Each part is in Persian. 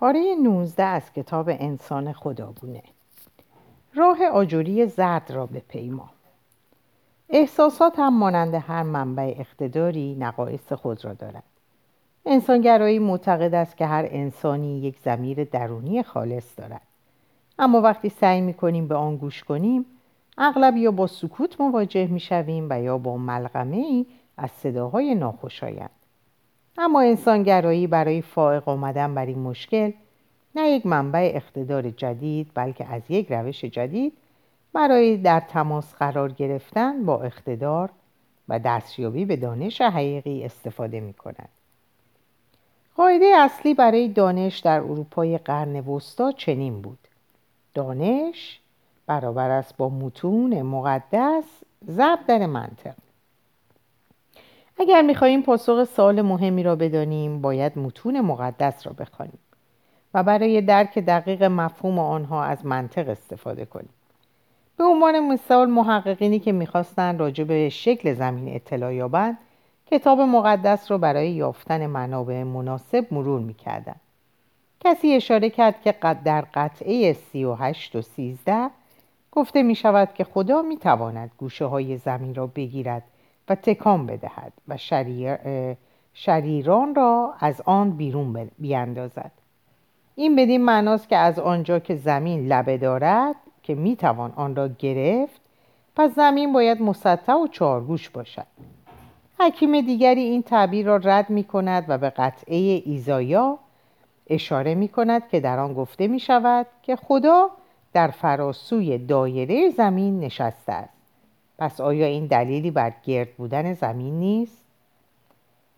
پاره 19 از کتاب انسان خدابونه راه آجوری زرد را به پیما احساسات هم مانند هر منبع اقتداری نقایص خود را دارد انسانگرایی معتقد است که هر انسانی یک زمیر درونی خالص دارد. اما وقتی سعی می کنیم به آن گوش کنیم اغلب یا با سکوت مواجه می شویم و یا با ملغمه ای از صداهای ناخوشایند. اما انسانگرایی برای فائق آمدن بر این مشکل نه یک منبع اقتدار جدید بلکه از یک روش جدید برای در تماس قرار گرفتن با اقتدار و دستیابی به دانش حقیقی استفاده می کند. قاعده اصلی برای دانش در اروپای قرن وسطا چنین بود دانش برابر است با متون مقدس ضبط در منطق اگر می‌خواهیم پاسخ سوال مهمی را بدانیم باید متون مقدس را بخوانیم و برای درک دقیق مفهوم آنها از منطق استفاده کنیم. به عنوان مثال محققینی که می‌خواستند راجع به شکل زمین اطلاع یابند کتاب مقدس را برای یافتن منابع مناسب مرور می‌کردند. کسی اشاره کرد که در قطعه 38 و 13 گفته می شود که خدا می تواند گوشه های زمین را بگیرد و تکان بدهد و شریر، شریران را از آن بیرون بیاندازد. این بدین معناست که از آنجا که زمین لبه دارد که می توان آن را گرفت پس زمین باید مسطح و چارگوش باشد. حکیم دیگری این تعبیر را رد می کند و به قطعه ایزایا اشاره می کند که در آن گفته می شود که خدا در فراسوی دایره زمین نشسته است. پس آیا این دلیلی بر گرد بودن زمین نیست؟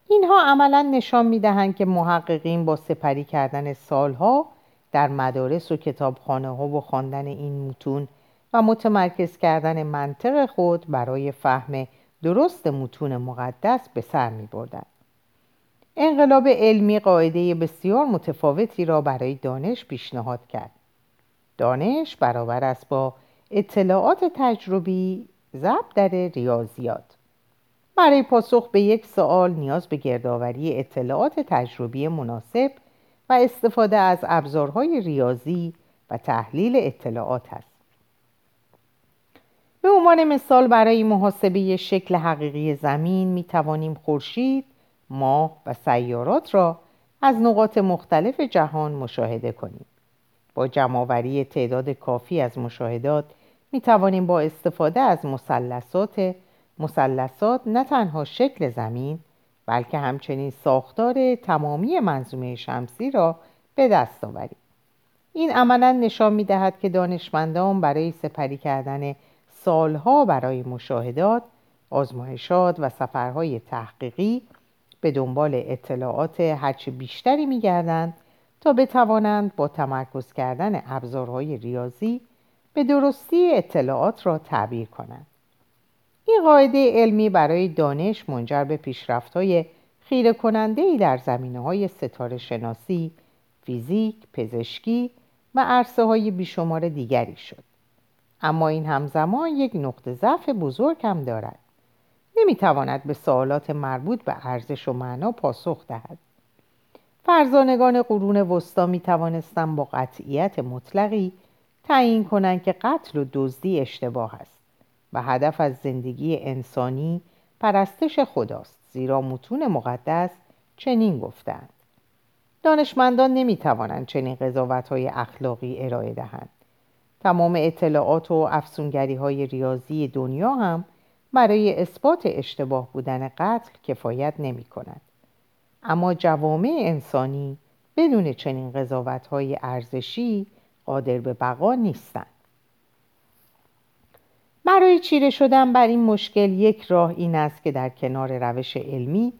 اینها عملا نشان می دهند که محققین با سپری کردن سالها در مدارس و کتابخانه ها و خواندن این متون و متمرکز کردن منطق خود برای فهم درست متون مقدس به سر می بردن. انقلاب علمی قاعده بسیار متفاوتی را برای دانش پیشنهاد کرد. دانش برابر است با اطلاعات تجربی ضبط در ریاضیات برای پاسخ به یک سوال نیاز به گردآوری اطلاعات تجربی مناسب و استفاده از ابزارهای ریاضی و تحلیل اطلاعات است به عنوان مثال برای محاسبه شکل حقیقی زمین می توانیم خورشید، ماه و سیارات را از نقاط مختلف جهان مشاهده کنیم. با جمعآوری تعداد کافی از مشاهدات می توانیم با استفاده از مثلثات مثلثات نه تنها شکل زمین بلکه همچنین ساختار تمامی منظومه شمسی را به دست آوریم. این عملا نشان می دهد که دانشمندان برای سپری کردن سالها برای مشاهدات آزمایشات و سفرهای تحقیقی به دنبال اطلاعات هرچه بیشتری می گردند تا بتوانند با تمرکز کردن ابزارهای ریاضی به درستی اطلاعات را تعبیر کنند. این قاعده علمی برای دانش منجر به های خیره در زمینه های ستاره شناسی، فیزیک، پزشکی و عرصه های بیشمار دیگری شد. اما این همزمان یک نقطه ضعف بزرگ هم دارد. نمی‌تواند به سوالات مربوط به ارزش و معنا پاسخ دهد. فرزانگان قرون وسطا می توانستند با قطعیت مطلقی تعیین کنند که قتل و دزدی اشتباه است و هدف از زندگی انسانی پرستش خداست زیرا متون مقدس چنین گفتند دانشمندان نمی توانند چنین قضاوت های اخلاقی ارائه دهند تمام اطلاعات و افسونگری های ریاضی دنیا هم برای اثبات اشتباه بودن قتل کفایت نمی کند. اما جوامع انسانی بدون چنین قضاوت های ارزشی قادر به بقا نیستند برای چیره شدن بر این مشکل یک راه این است که در کنار روش علمی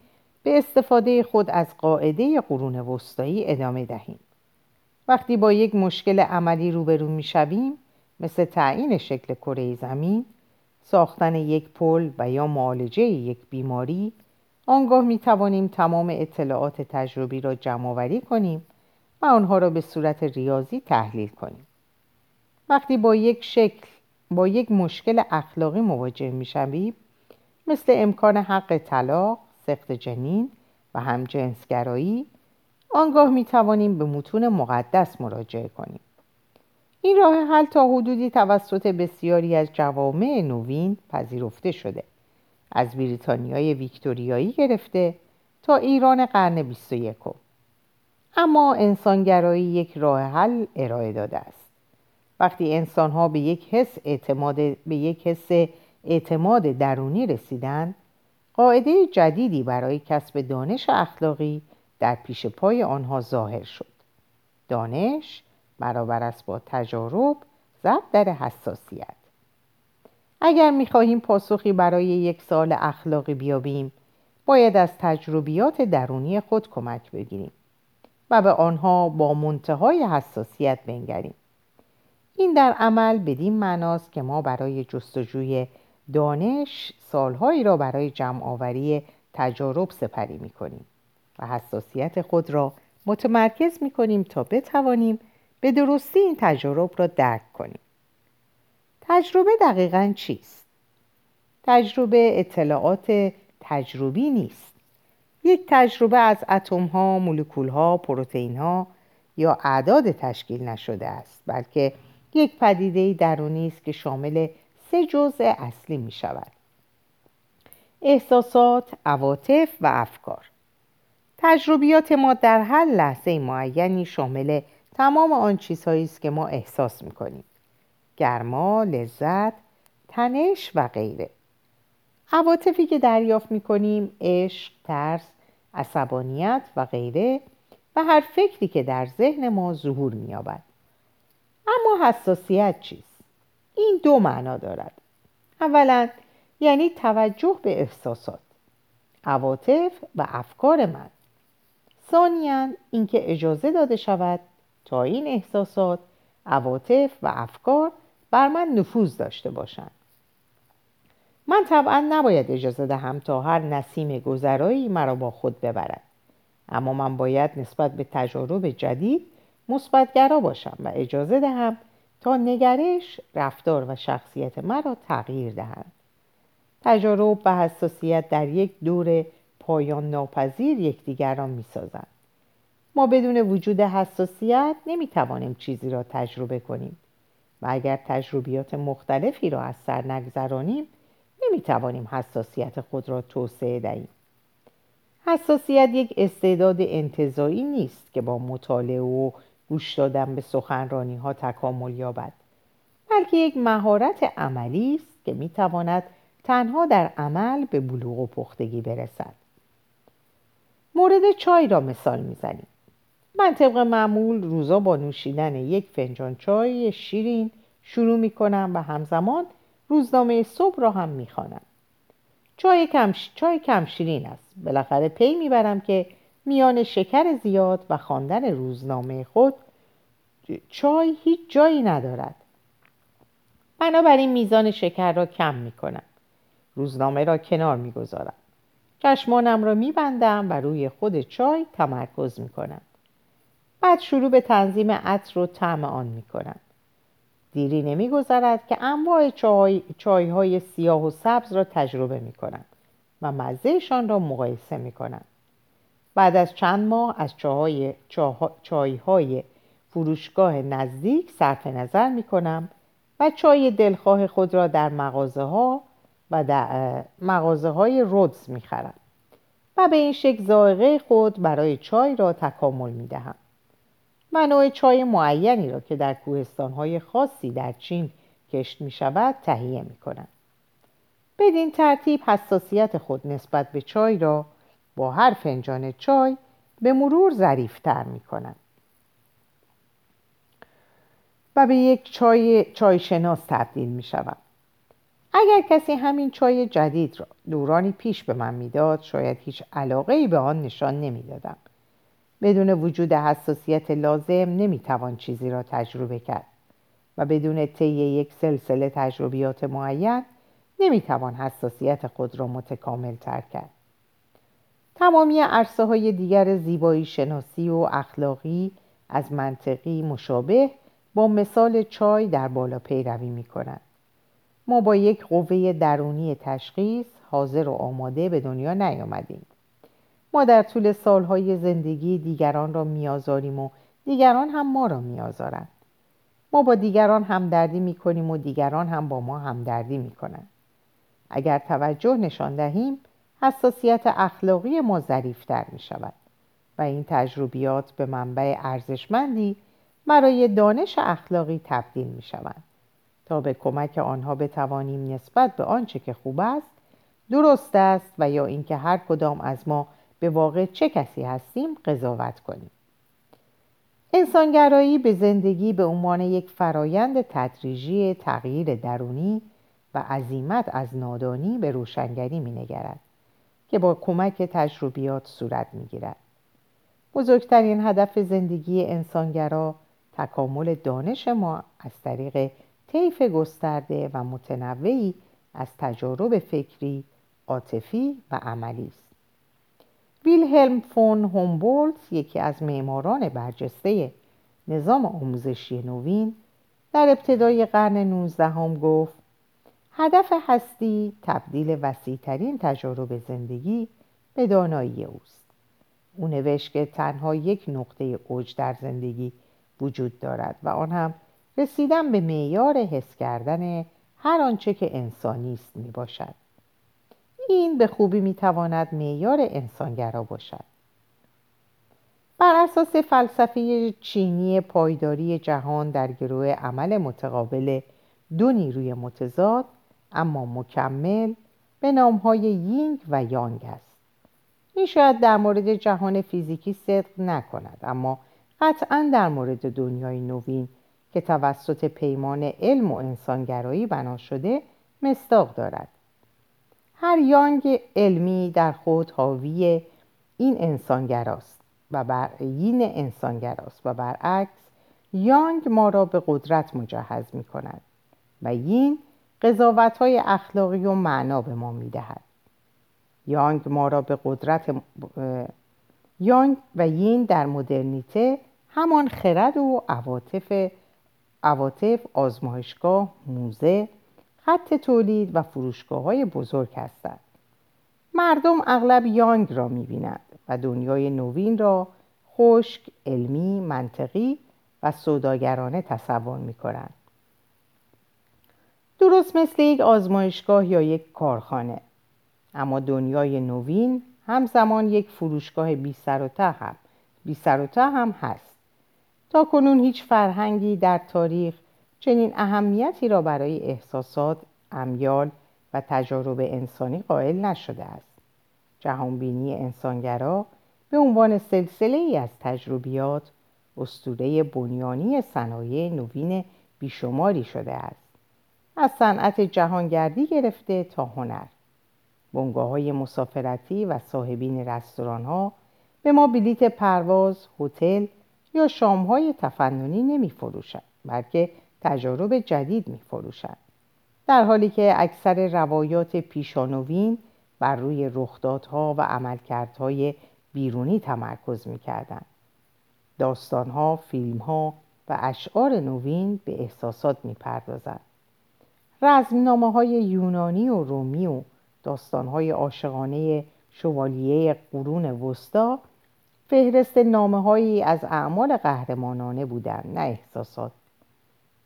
به استفاده خود از قاعده قرون وسطایی ادامه دهیم. وقتی با یک مشکل عملی روبرو می‌شویم مثل تعیین شکل کره زمین ساختن یک پل و یا معالجه یک بیماری آنگاه می توانیم تمام اطلاعات تجربی را جمع کنیم و آنها را به صورت ریاضی تحلیل کنیم. وقتی با یک شکل با یک مشکل اخلاقی مواجه می‌شویم مثل امکان حق طلاق، سخت جنین و همجنسگرایی آنگاه می توانیم به متون مقدس مراجعه کنیم. این راه حل تا حدودی توسط بسیاری از جوامع نوین پذیرفته شده. از بریتانیای ویکتوریایی گرفته تا ایران قرن 21 اما انسانگرایی یک راه حل ارائه داده است. وقتی انسانها به یک حس اعتماد به یک حس اعتماد درونی رسیدن قاعده جدیدی برای کسب دانش اخلاقی در پیش پای آنها ظاهر شد. دانش برابر است با تجارب ضرب در حساسیت. اگر می‌خواهیم پاسخی برای یک سال اخلاقی بیابیم باید از تجربیات درونی خود کمک بگیریم. و به آنها با منتهای حساسیت بنگریم. این در عمل بدین معناست که ما برای جستجوی دانش سالهایی را برای جمعآوری تجارب سپری می کنیم و حساسیت خود را متمرکز می کنیم تا بتوانیم به درستی این تجارب را درک کنیم. تجربه دقیقا چیست؟ تجربه اطلاعات تجربی نیست. یک تجربه از اتم ها، مولکول ها، پروتئین ها یا اعداد تشکیل نشده است بلکه یک پدیده درونی است که شامل سه جزء اصلی می شود احساسات، عواطف و افکار. تجربیات ما در هر لحظه معینی شامل تمام آن چیزهایی است که ما احساس می کنیم گرما، لذت، تنش و غیره. عواطفی که دریافت می کنیم عشق، ترس، عصبانیت و غیره و هر فکری که در ذهن ما ظهور می یابد. اما حساسیت چیست؟ این دو معنا دارد اولا یعنی توجه به احساسات عواطف و افکار من ثانیا اینکه اجازه داده شود تا این احساسات عواطف و افکار بر من نفوذ داشته باشند من طبعا نباید اجازه دهم تا هر نسیم گذرایی مرا با خود ببرد. اما من باید نسبت به تجارب جدید مثبتگرا باشم و اجازه دهم تا نگرش رفتار و شخصیت مرا تغییر دهند. تجارب و حساسیت در یک دور پایان ناپذیر یکدیگر را می‌سازند. ما بدون وجود حساسیت نمی‌توانیم چیزی را تجربه کنیم. و اگر تجربیات مختلفی را از سر نگذرانیم نمی‌توانیم حساسیت خود را توسعه دهیم. حساسیت یک استعداد انتظایی نیست که با مطالعه و گوش دادن به سخنرانی ها تکامل یابد بلکه یک مهارت عملی است که می‌تواند تنها در عمل به بلوغ و پختگی برسد. مورد چای را مثال می‌زنیم. من طبق معمول روزا با نوشیدن یک فنجان چای شیرین شروع می کنم و همزمان روزنامه صبح را هم می خانم. چای کم, چای کم شیرین است. بالاخره پی می‌برم که میان شکر زیاد و خواندن روزنامه خود چای هیچ جایی ندارد. بنابراین میزان شکر را کم می کنم روزنامه را کنار می‌گذارم. چشمانم را میبندم و روی خود چای تمرکز می کنم بعد شروع به تنظیم عطر و طعم آن می کنم دیری نمیگذرد که انواع چای, چای های سیاه و سبز را تجربه می کنم و مزهشان را مقایسه می کنم بعد از چند ماه از چای, چای های فروشگاه نزدیک صرف نظر می کنم و چای دلخواه خود را در مغازه ها و در مغازه های رودز می خرم و به این شکل زائقه خود برای چای را تکامل می دهم و نوع چای معینی را که در های خاصی در چین کشت می شود تهیه می کنم بدین ترتیب حساسیت خود نسبت به چای را با هر فنجان چای به مرور ظریفتر می کنم و به یک چای چای شناس تبدیل می شود اگر کسی همین چای جدید را دورانی پیش به من می‌داد شاید هیچ علاقه ای به آن نشان نمی‌دادم. بدون وجود حساسیت لازم نمی‌توان چیزی را تجربه کرد و بدون طی یک سلسله تجربیات معین نمی‌توان حساسیت خود را متکامل تر کرد تمامی عرصه های دیگر زیبایی شناسی و اخلاقی از منطقی مشابه با مثال چای در بالا پیروی می کنند. ما با یک قوه درونی تشخیص حاضر و آماده به دنیا نیامدیم ما در طول سالهای زندگی دیگران را میآزاریم و دیگران هم ما را میآزارند. ما با دیگران همدردی می‌کنیم و دیگران هم با ما همدردی می‌کنند. اگر توجه نشان دهیم حساسیت اخلاقی ما ظریفتر می شود و این تجربیات به منبع ارزشمندی برای دانش اخلاقی تبدیل می شوند تا به کمک آنها بتوانیم نسبت به آنچه که خوب است درست است و یا اینکه هر کدام از ما به واقع چه کسی هستیم قضاوت کنیم انسانگرایی به زندگی به عنوان یک فرایند تدریجی تغییر درونی و عظیمت از نادانی به روشنگری می نگرد که با کمک تجربیات صورت می گیرد. بزرگترین هدف زندگی انسانگرا تکامل دانش ما از طریق طیف گسترده و متنوعی از تجارب فکری، عاطفی و عملی است. ویلهلم فون هومبولت یکی از معماران برجسته نظام آموزشی نوین در ابتدای قرن 19 هم گفت هدف هستی تبدیل وسیعترین تجارب زندگی به دانایی اوست. او نوشت که تنها یک نقطه اوج در زندگی وجود دارد و آن هم رسیدن به معیار حس کردن هر آنچه که انسانی است می باشد این به خوبی می تواند معیار انسانگرا باشد. بر اساس فلسفه چینی پایداری جهان در گروه عمل متقابل دو نیروی متضاد اما مکمل به نامهای یینگ و یانگ است. این شاید در مورد جهان فیزیکی صدق نکند اما قطعا در مورد دنیای نوین که توسط پیمان علم و انسانگرایی بنا شده مستاق دارد. هر یانگ علمی در خود حاوی این انسانگراست و بر این انسانگراست و برعکس یانگ ما را به قدرت مجهز می کند و یین قضاوت های اخلاقی و معنا به ما می دهد یانگ ما را به قدرت یانگ و یین در مدرنیته همان خرد و عواطف عواطف آزمایشگاه موزه خط تولید و فروشگاه های بزرگ هستند. مردم اغلب یانگ را می‌بینند و دنیای نوین را خشک، علمی، منطقی و سوداگرانه تصور می کنند. درست مثل یک آزمایشگاه یا یک کارخانه. اما دنیای نوین همزمان یک فروشگاه بی سر و ته هم بی سر و ته هم هست. تا کنون هیچ فرهنگی در تاریخ چنین اهمیتی را برای احساسات، امیال و تجارب انسانی قائل نشده است. جهانبینی انسانگرا به عنوان سلسله ای از تجربیات استوره بنیانی صنایع نوین بیشماری شده است. از صنعت جهانگردی گرفته تا هنر. بنگاه های مسافرتی و صاحبین رستوران ها به ما بلیت پرواز، هتل یا شامهای تفننی نمی فروشند بلکه تجارب جدید می فروشند. در حالی که اکثر روایات پیشانوین بر روی رخدادها و عملکردهای بیرونی تمرکز می کردن. داستانها، فیلمها و اشعار نوین به احساسات می پردازند. رزمنامه های یونانی و رومی و داستانهای عاشقانه شوالیه قرون وسطا فهرست نامه هایی از اعمال قهرمانانه بودند نه احساسات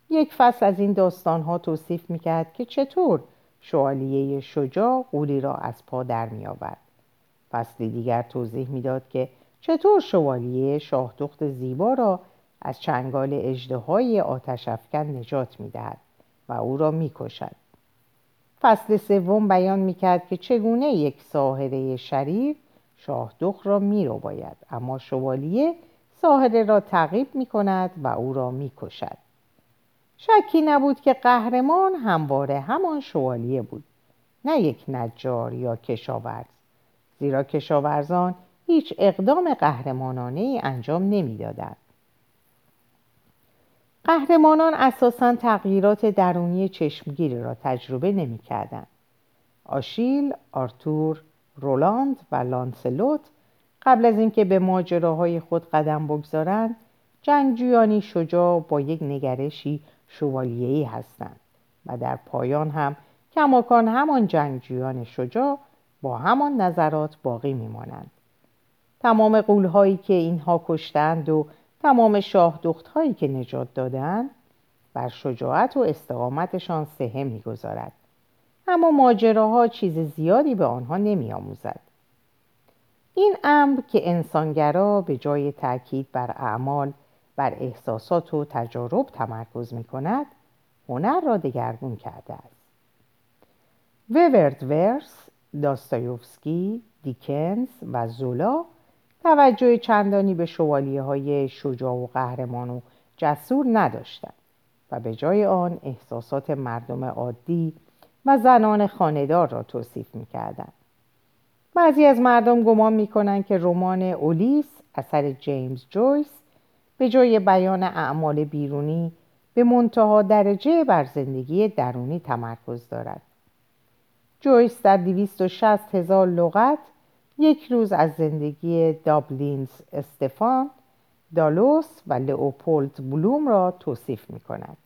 یک فصل از این داستان ها توصیف می‌کرد که چطور شوالیه شجاع قولی را از پا در می آورد. فصل دیگر توضیح می‌داد که چطور شوالیه شاهدخت زیبا را از چنگال اجده آتش افکن نجات می‌دهد و او را می‌کشد. فصل سوم بیان می‌کرد که چگونه یک ساحره شریر شاهدخت را میرو باید اما شوالیه ساحره را تعقیب می‌کند و او را می‌کشد. شکی نبود که قهرمان همواره همان شوالیه بود نه یک نجار یا کشاورز زیرا کشاورزان هیچ اقدام قهرمانانه ای انجام نمی‌دادند. قهرمانان اساسا تغییرات درونی چشمگیری را تجربه نمی‌کردند. آشیل، آرتور، رولاند و لانسلوت قبل از اینکه به ماجراهای خود قدم بگذارند جنگجویانی شجاع با یک نگرشی شوالیهی هستند و در پایان هم کماکان همان جنگجویان شجاع با همان نظرات باقی میمانند تمام قولهایی که اینها کشتند و تمام شاه هایی که نجات دادند بر شجاعت و استقامتشان سهه می‌گذارد اما ماجراها چیز زیادی به آنها نمی آموزد. این امر که انسانگرا به جای تاکید بر اعمال بر احساسات و تجارب تمرکز می کند هنر را دگرگون کرده است. وورد ورس، داستایوفسکی، دیکنز و زولا توجه چندانی به شوالیه های شجاع و قهرمان و جسور نداشتند و به جای آن احساسات مردم عادی و زنان خاندار را توصیف می‌کردند. بعضی از مردم گمان می‌کنند که رمان اولیس اثر جیمز جویس به جای بیان اعمال بیرونی به منتها درجه بر زندگی درونی تمرکز دارد جویس در 260 هزار لغت یک روز از زندگی دابلینز استفان دالوس و لئوپولد بلوم را توصیف می کند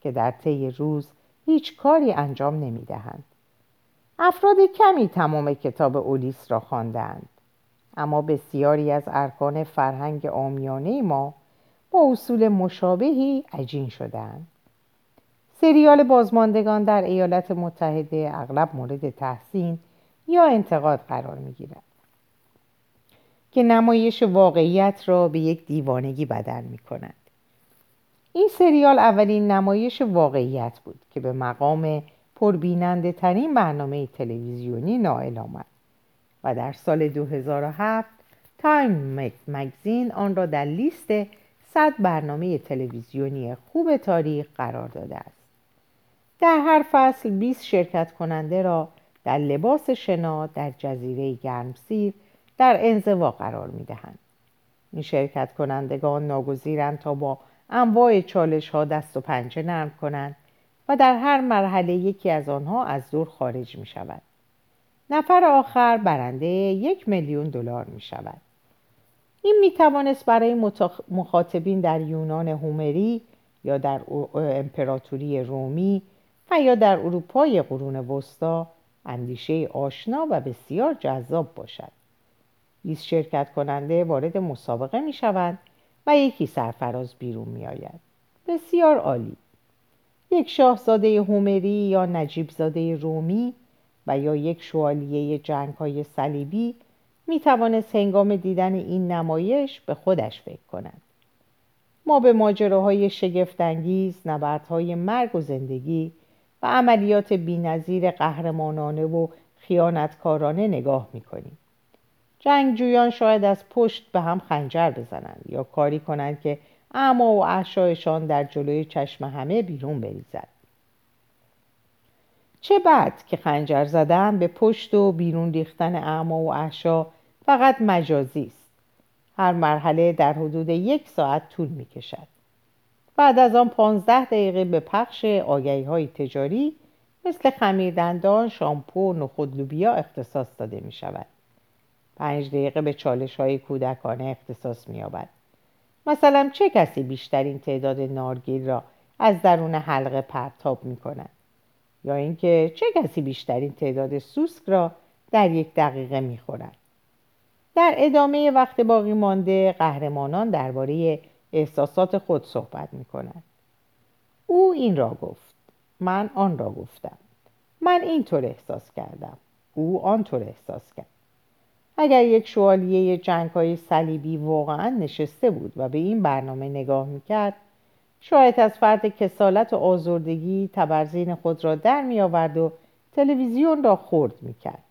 که در طی روز هیچ کاری انجام نمی دهند. افراد کمی تمام کتاب اولیس را خواندند اما بسیاری از ارکان فرهنگ آمیانه ما با اصول مشابهی عجین شدند. سریال بازماندگان در ایالات متحده اغلب مورد تحسین یا انتقاد قرار می گیرد که نمایش واقعیت را به یک دیوانگی بدل می کند. این سریال اولین نمایش واقعیت بود که به مقام پربیننده ترین برنامه تلویزیونی نائل آمد و در سال 2007 تایم مگزین آن را در لیست 100 برنامه تلویزیونی خوب تاریخ قرار داده است. در هر فصل 20 شرکت کننده را در لباس شنا در جزیره گرمسیر در انزوا قرار می دهند. این شرکت کنندگان ناگزیرند تا با انواع چالش ها دست و پنجه نرم کنند و در هر مرحله یکی از آنها از دور خارج می شود. نفر آخر برنده یک میلیون دلار می شود. این می توانست برای مخاطبین در یونان هومری یا در امپراتوری رومی و یا در اروپای قرون وسطا اندیشه آشنا و بسیار جذاب باشد. 20 شرکت کننده وارد مسابقه می شوند و یکی سرفراز بیرون می آید. بسیار عالی. یک شاهزاده هومری یا نجیب زاده رومی و یا یک شوالیه جنگ های صلیبی می توانست هنگام دیدن این نمایش به خودش فکر کند. ما به ماجراهای شگفتانگیز، نبردهای مرگ و زندگی و عملیات بینظیر قهرمانانه و خیانتکارانه نگاه می‌کنیم جنگجویان شاید از پشت به هم خنجر بزنند یا کاری کنند که اما و احشایشان در جلوی چشم همه بیرون بریزد چه بد که خنجر زدن به پشت و بیرون ریختن اعما و احشا فقط مجازی است هر مرحله در حدود یک ساعت طول می کشد بعد از آن پانزده دقیقه به پخش آگهی های تجاری مثل خمیردندان، شامپو و نخود لوبیا اختصاص داده می شود. پنج دقیقه به چالش های کودکانه اختصاص می یابد. مثلا چه کسی بیشترین تعداد نارگیل را از درون حلقه پرتاب می کند؟ یا اینکه چه کسی بیشترین تعداد سوسک را در یک دقیقه می خورد؟ در ادامه وقت باقی مانده قهرمانان درباره احساسات خود صحبت می کند. او این را گفت من آن را گفتم من اینطور احساس کردم او آنطور احساس کرد اگر یک شوالیه جنگ های صلیبی واقعا نشسته بود و به این برنامه نگاه می‌کرد شاید از فرد کسالت و آزردگی تبرزین خود را در می آورد و تلویزیون را خورد می کرد.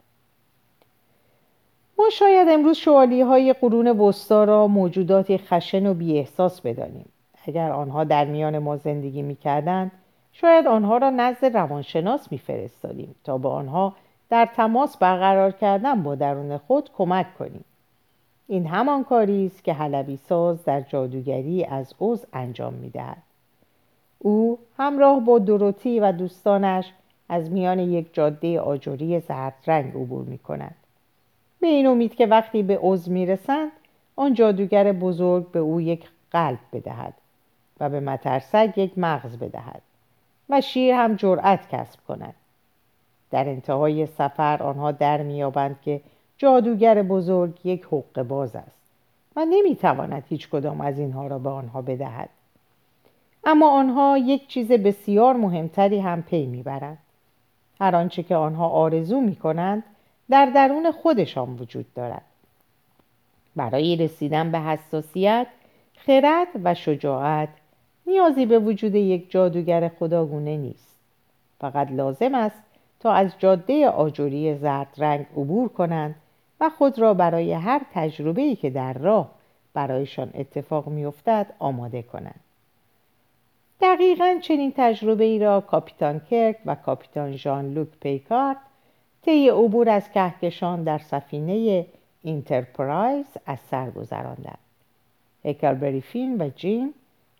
ما شاید امروز شوالی های قرون وسطا را موجوداتی خشن و بی احساس بدانیم. اگر آنها در میان ما زندگی می کردن، شاید آنها را نزد روانشناس میفرستادیم تا به آنها در تماس برقرار کردن با درون خود کمک کنیم. این همان کاری است که حلبی ساز در جادوگری از اوز انجام می‌دهد. او همراه با دروتی و دوستانش از میان یک جاده آجوری زرد رنگ عبور می کند. به این امید که وقتی به عضو می‌رسند آن جادوگر بزرگ به او یک قلب بدهد و به مترسک یک مغز بدهد و شیر هم جرأت کسب کند. در انتهای سفر آنها در میابند که جادوگر بزرگ یک حق باز است و نمی‌تواند هیچ کدام از اینها را به آنها بدهد. اما آنها یک چیز بسیار مهمتری هم پی می‌برند. هر آنچه که آنها آرزو می‌کنند در درون خودشان وجود دارد. برای رسیدن به حساسیت خرد و شجاعت نیازی به وجود یک جادوگر خداگونه نیست. فقط لازم است تا از جاده آجوری زرد رنگ عبور کنند و خود را برای هر تجربه‌ای که در راه برایشان اتفاق میافتد آماده کنند. دقیقا چنین تجربه ای را کاپیتان کرک و کاپیتان ژان لوک پیکارد طی عبور از کهکشان در سفینه اینترپرایز از سر گذراندند. هکلبری فین و جیم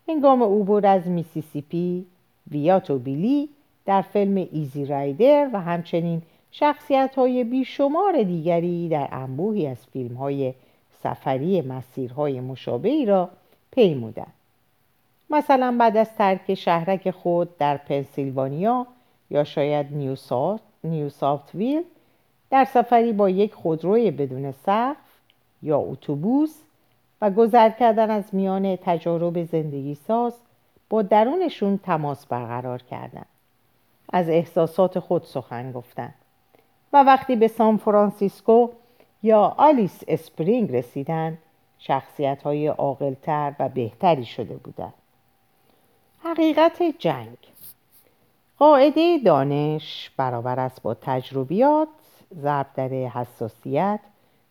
هنگام عبور از میسیسیپی وایات و بیلی در فیلم ایزی رایدر و همچنین شخصیت های بیشمار دیگری در انبوهی از فیلم های سفری مسیرهای مشابهی را پیمودند مثلا بعد از ترک شهرک خود در پنسیلوانیا یا شاید نیو سافت ویل در سفری با یک خودروی بدون سقف یا اتوبوس و گذر کردن از میان تجارب زندگی ساز با درونشون تماس برقرار کردند از احساسات خود سخن گفتند و وقتی به سان فرانسیسکو یا آلیس اسپرینگ رسیدند شخصیت های و بهتری شده بودند. حقیقت جنگ. قاعده دانش برابر است با تجربیات ضرب در حساسیت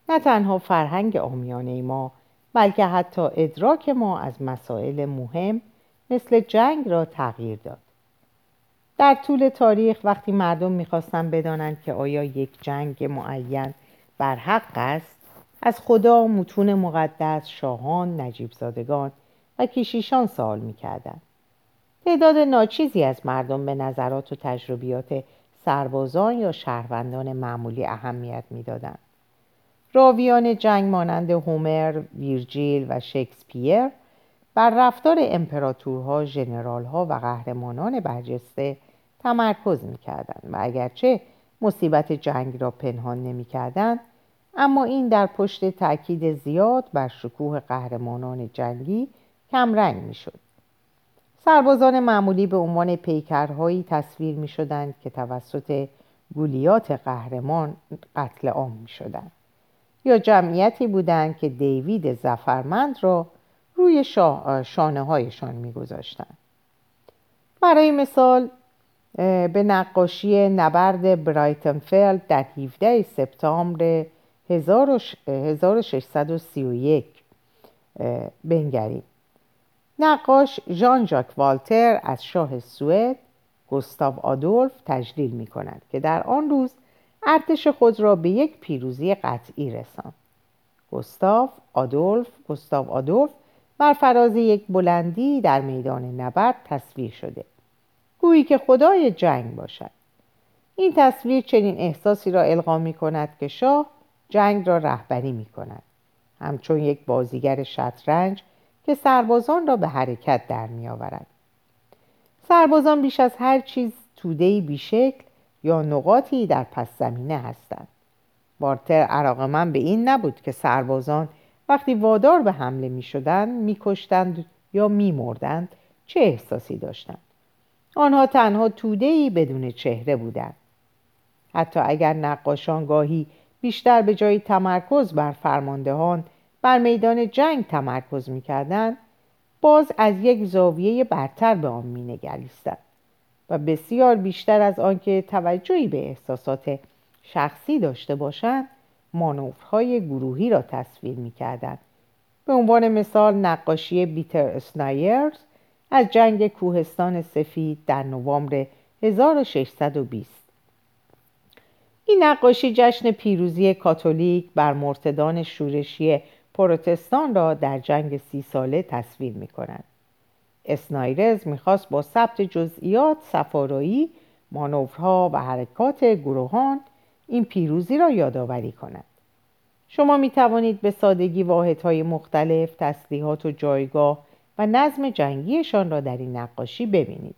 نه تنها فرهنگ آمیانه ما بلکه حتی ادراک ما از مسائل مهم مثل جنگ را تغییر داد. در طول تاریخ وقتی مردم می‌خواستند بدانند که آیا یک جنگ معین بر حق است از خدا متون مقدس شاهان نجیب زادگان و کشیشان سوال می‌کردند. تعداد ناچیزی از مردم به نظرات و تجربیات سربازان یا شهروندان معمولی اهمیت می‌دادند. راویان جنگ مانند هومر، ویرجیل و شکسپیر بر رفتار امپراتورها، ژنرالها و قهرمانان برجسته تمرکز می‌کردند و اگرچه مصیبت جنگ را پنهان نمی‌کردند اما این در پشت تاکید زیاد بر شکوه قهرمانان جنگی کمرنگ می‌شد. سربازان معمولی به عنوان پیکرهایی تصویر می شدند که توسط گولیات قهرمان قتل عام می شدند. یا جمعیتی بودند که دیوید زفرمند را روی شانه هایشان می گذاشتند. برای مثال به نقاشی نبرد برایتنفلد در 17 سپتامبر 1631 بنگریم نقاش ژان ژاک والتر از شاه سوئد گستاو آدولف تجلیل می کند که در آن روز ارتش خود را به یک پیروزی قطعی رساند. گستاو آدولف گستاو آدولف بر فراز یک بلندی در میدان نبرد تصویر شده. گویی که خدای جنگ باشد. این تصویر چنین احساسی را القا می کند که شاه جنگ را رهبری می کند همچون یک بازیگر شطرنج که سربازان را به حرکت در می آورد. سربازان بیش از هر چیز تودهی بیشکل یا نقاطی در پس زمینه هستند. بارتر عراق من به این نبود که سربازان وقتی وادار به حمله می شدند می کشتند یا می مردند چه احساسی داشتند. آنها تنها تودهی بدون چهره بودند. حتی اگر نقاشان گاهی بیشتر به جای تمرکز بر فرماندهان بر میدان جنگ تمرکز می‌کردند باز از یک زاویه برتر به آن مینگریستند و بسیار بیشتر از آنکه توجهی به احساسات شخصی داشته باشند مانورهای گروهی را تصویر می‌کردند. به عنوان مثال نقاشی بیتر اسنایرز از جنگ کوهستان سفید در نوامبر 1620 این نقاشی جشن پیروزی کاتولیک بر مرتدان شورشی پروتستان را در جنگ سی ساله تصویر می کند. اسنایرز می‌خواست با ثبت جزئیات سفارایی مانورها و حرکات گروهان این پیروزی را یادآوری کند شما می توانید به سادگی واحدهای مختلف تسلیحات و جایگاه و نظم جنگیشان را در این نقاشی ببینید.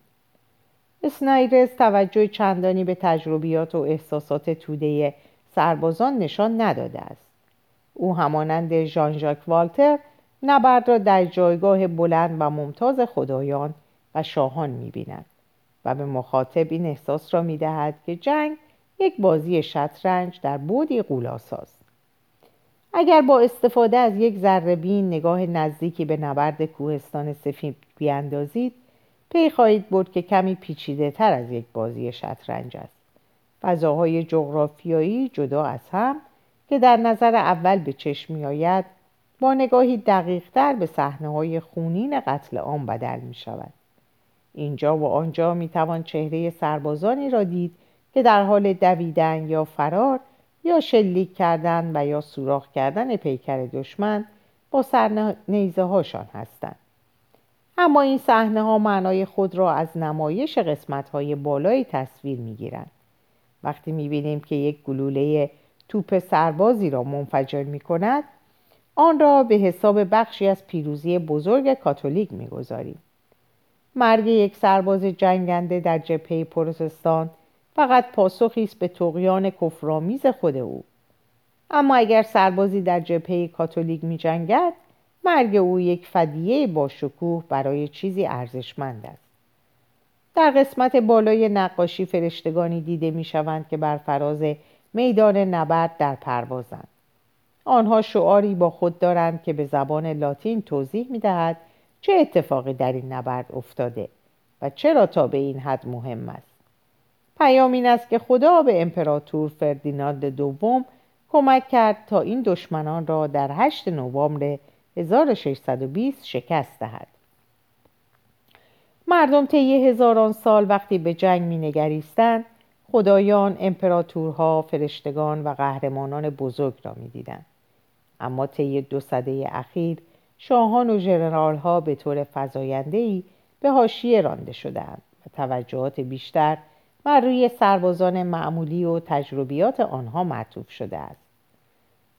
اسنایرز توجه چندانی به تجربیات و احساسات توده سربازان نشان نداده است. او همانند ژان ژاک والتر نبرد را در جایگاه بلند و ممتاز خدایان و شاهان می‌بیند و به مخاطب این احساس را می‌دهد که جنگ یک بازی شطرنج در بودی قولاساست اگر با استفاده از یک ذره بین نگاه نزدیکی به نبرد کوهستان سفید بیاندازید پی خواهید برد که کمی پیچیده تر از یک بازی شطرنج است. فضاهای جغرافیایی جدا از هم که در نظر اول به چشم می آید با نگاهی دقیقتر به صحنه های خونین قتل عام بدل می شود. اینجا و آنجا می توان چهره سربازانی را دید که در حال دویدن یا فرار یا شلیک کردن و یا سوراخ کردن پیکر دشمن با سر نیزه هاشان هستند. اما این صحنه ها معنای خود را از نمایش قسمت های بالای تصویر می گیرند. وقتی می بینیم که یک گلوله توپ سربازی را منفجر می کند آن را به حساب بخشی از پیروزی بزرگ کاتولیک می گذاریم. مرگ یک سرباز جنگنده در جبهه پروتستان فقط پاسخی است به تقیان کفرآمیز خود او اما اگر سربازی در جبهه کاتولیک می جنگد مرگ او یک فدیه با شکوه برای چیزی ارزشمند است در قسمت بالای نقاشی فرشتگانی دیده می شوند که بر فراز میدان نبرد در پروازند. آنها شعاری با خود دارند که به زبان لاتین توضیح می دهد چه اتفاقی در این نبرد افتاده و چرا تا به این حد مهم است. پیام این است که خدا به امپراتور فردیناند دوم کمک کرد تا این دشمنان را در 8 نوامبر 1620 شکست دهد. مردم طی هزاران سال وقتی به جنگ مینگریستند خدایان امپراتورها فرشتگان و قهرمانان بزرگ را می‌دیدند. اما طی دو سده اخیر شاهان و ژنرال ها به طور فزایندهای به حاشیه رانده شدهاند و توجهات بیشتر بر روی سربازان معمولی و تجربیات آنها معطوف شده است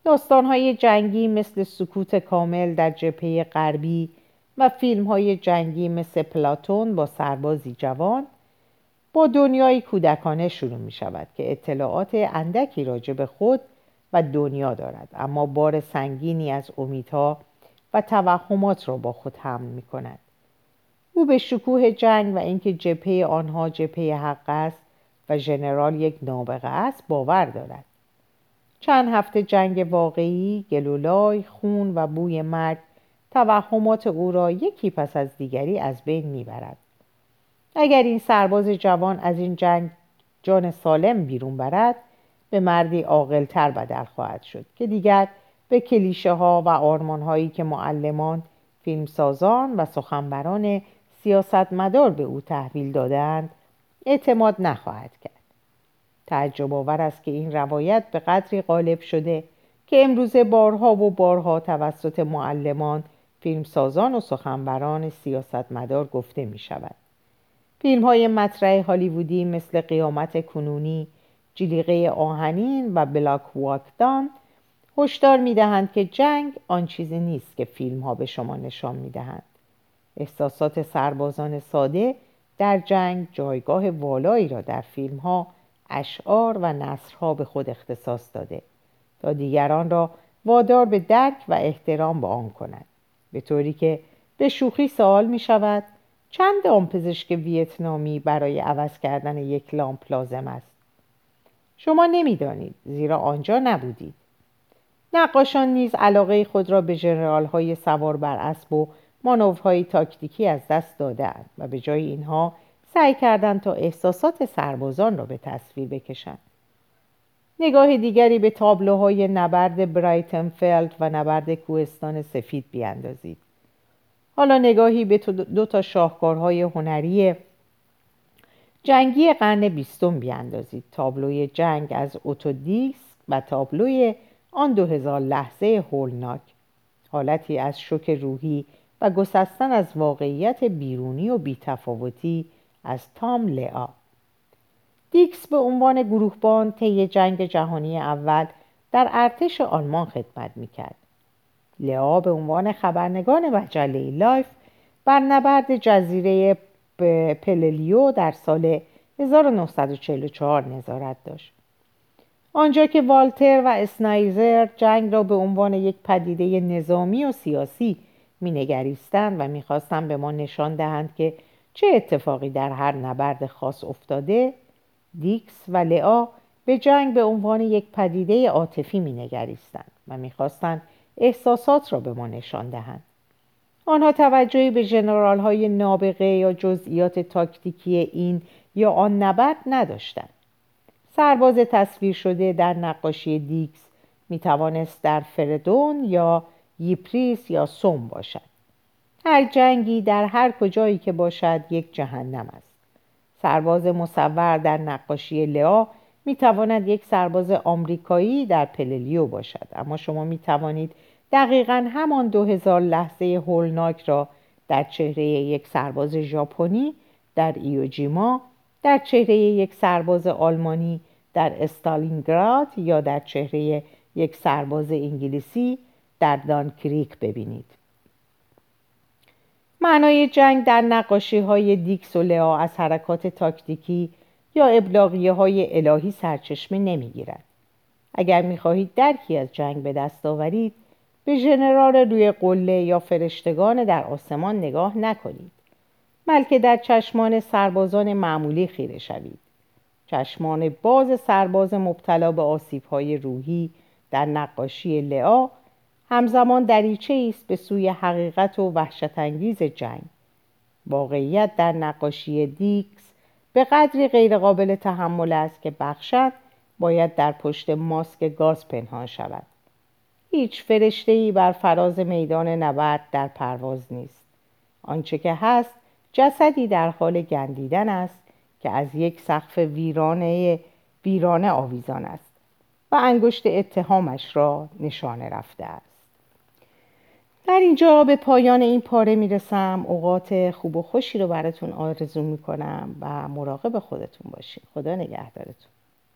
داستانهای جنگی مثل سکوت کامل در جبهه غربی و فیلم های جنگی مثل پلاتون با سربازی جوان با دنیای کودکانه شروع می شود که اطلاعات اندکی راجع به خود و دنیا دارد. اما بار سنگینی از امیدها و توهمات را با خود حمل می کند. او به شکوه جنگ و اینکه جبهه آنها جبهه حق است و ژنرال یک نابغه است باور دارد. چند هفته جنگ واقعی گلولای خون و بوی مرگ توهمات او را یکی پس از دیگری از بین می‌برد اگر این سرباز جوان از این جنگ جان سالم بیرون برد به مردی عاقلتر بدل خواهد شد که دیگر به کلیشه ها و آرمان هایی که معلمان فیلمسازان و سخنبران سیاستمدار به او تحویل دادند اعتماد نخواهد کرد. تعجب آور است که این روایت به قدری غالب شده که امروزه بارها و بارها توسط معلمان فیلمسازان و سخنبران سیاستمدار گفته می شود فیلم های مطرح هالیوودی مثل قیامت کنونی جلیقه آهنین و بلاک واکدان هشدار می دهند که جنگ آن چیزی نیست که فیلم ها به شما نشان می دهند. احساسات سربازان ساده در جنگ جایگاه والایی را در فیلم ها اشعار و نصرها به خود اختصاص داده تا دیگران را وادار به درک و احترام به آن کنند به طوری که به شوخی سوال می شود چند آمپزشک ویتنامی برای عوض کردن یک لامپ لازم است؟ شما نمی‌دانید زیرا آنجا نبودید. نقاشان نیز علاقه خود را به جنرال های سوار بر اسب و مانورهای تاکتیکی از دست دادند و به جای اینها سعی کردند تا احساسات سربازان را به تصویر بکشند. نگاه دیگری به تابلوهای نبرد برایتنفلد و نبرد کوهستان سفید بیاندازید. حالا نگاهی به دو تا شاهکارهای هنری جنگی قرن بیستم بیاندازید. تابلوی جنگ از اوتودیس و تابلوی آن دو هزار لحظه هولناک. حالتی از شوک روحی و گسستن از واقعیت بیرونی و بیتفاوتی از تام لعا دیکس به عنوان گروهبان طی جنگ جهانی اول در ارتش آلمان خدمت می‌کرد. لعا به عنوان خبرنگار مجله لایف بر نبرد جزیره پللیو در سال 1944 نظارت داشت. آنجا که والتر و اسنایزر جنگ را به عنوان یک پدیده نظامی و سیاسی مینگریستند و می‌خواستند به ما نشان دهند که چه اتفاقی در هر نبرد خاص افتاده دیکس و لعا به جنگ به عنوان یک پدیده عاطفی مینگریستند و می‌خواستند احساسات را به ما نشان دهند. آنها توجهی به جنرال های نابغه یا جزئیات تاکتیکی این یا آن نبرد نداشتند. سرباز تصویر شده در نقاشی دیکس می توانست در فردون یا یپریس یا سوم باشد. هر جنگی در هر کجایی که باشد یک جهنم است. سرباز مصور در نقاشی لعا می تواند یک سرباز آمریکایی در پللیو باشد. اما شما می توانید دقیقا همان دو هزار لحظه هولناک را در چهره یک سرباز ژاپنی در ایوجیما در چهره یک سرباز آلمانی در استالینگراد یا در چهره یک سرباز انگلیسی در دانکریک ببینید. معنای جنگ در نقاشی های دیکس و از حرکات تاکتیکی یا ابلاغیه های الهی سرچشمه نمی‌گیرد. اگر می‌خواهید درکی از جنگ به دست آورید به ژنرال روی قله یا فرشتگان در آسمان نگاه نکنید. بلکه در چشمان سربازان معمولی خیره شوید. چشمان باز سرباز مبتلا به آسیبهای روحی در نقاشی لعا همزمان دریچه است به سوی حقیقت و وحشت انگیز جنگ. واقعیت در نقاشی دیکس به قدری غیرقابل تحمل است که بخشد باید در پشت ماسک گاز پنهان شود. هیچ فرشته بر فراز میدان نبرد در پرواز نیست. آنچه که هست جسدی در حال گندیدن است که از یک سقف ویرانه ویرانه آویزان است و انگشت اتهامش را نشانه رفته است. در اینجا به پایان این پاره می‌رسم. اوقات خوب و خوشی رو براتون آرزو می‌کنم و مراقب خودتون باشین. خدا نگهدارتون.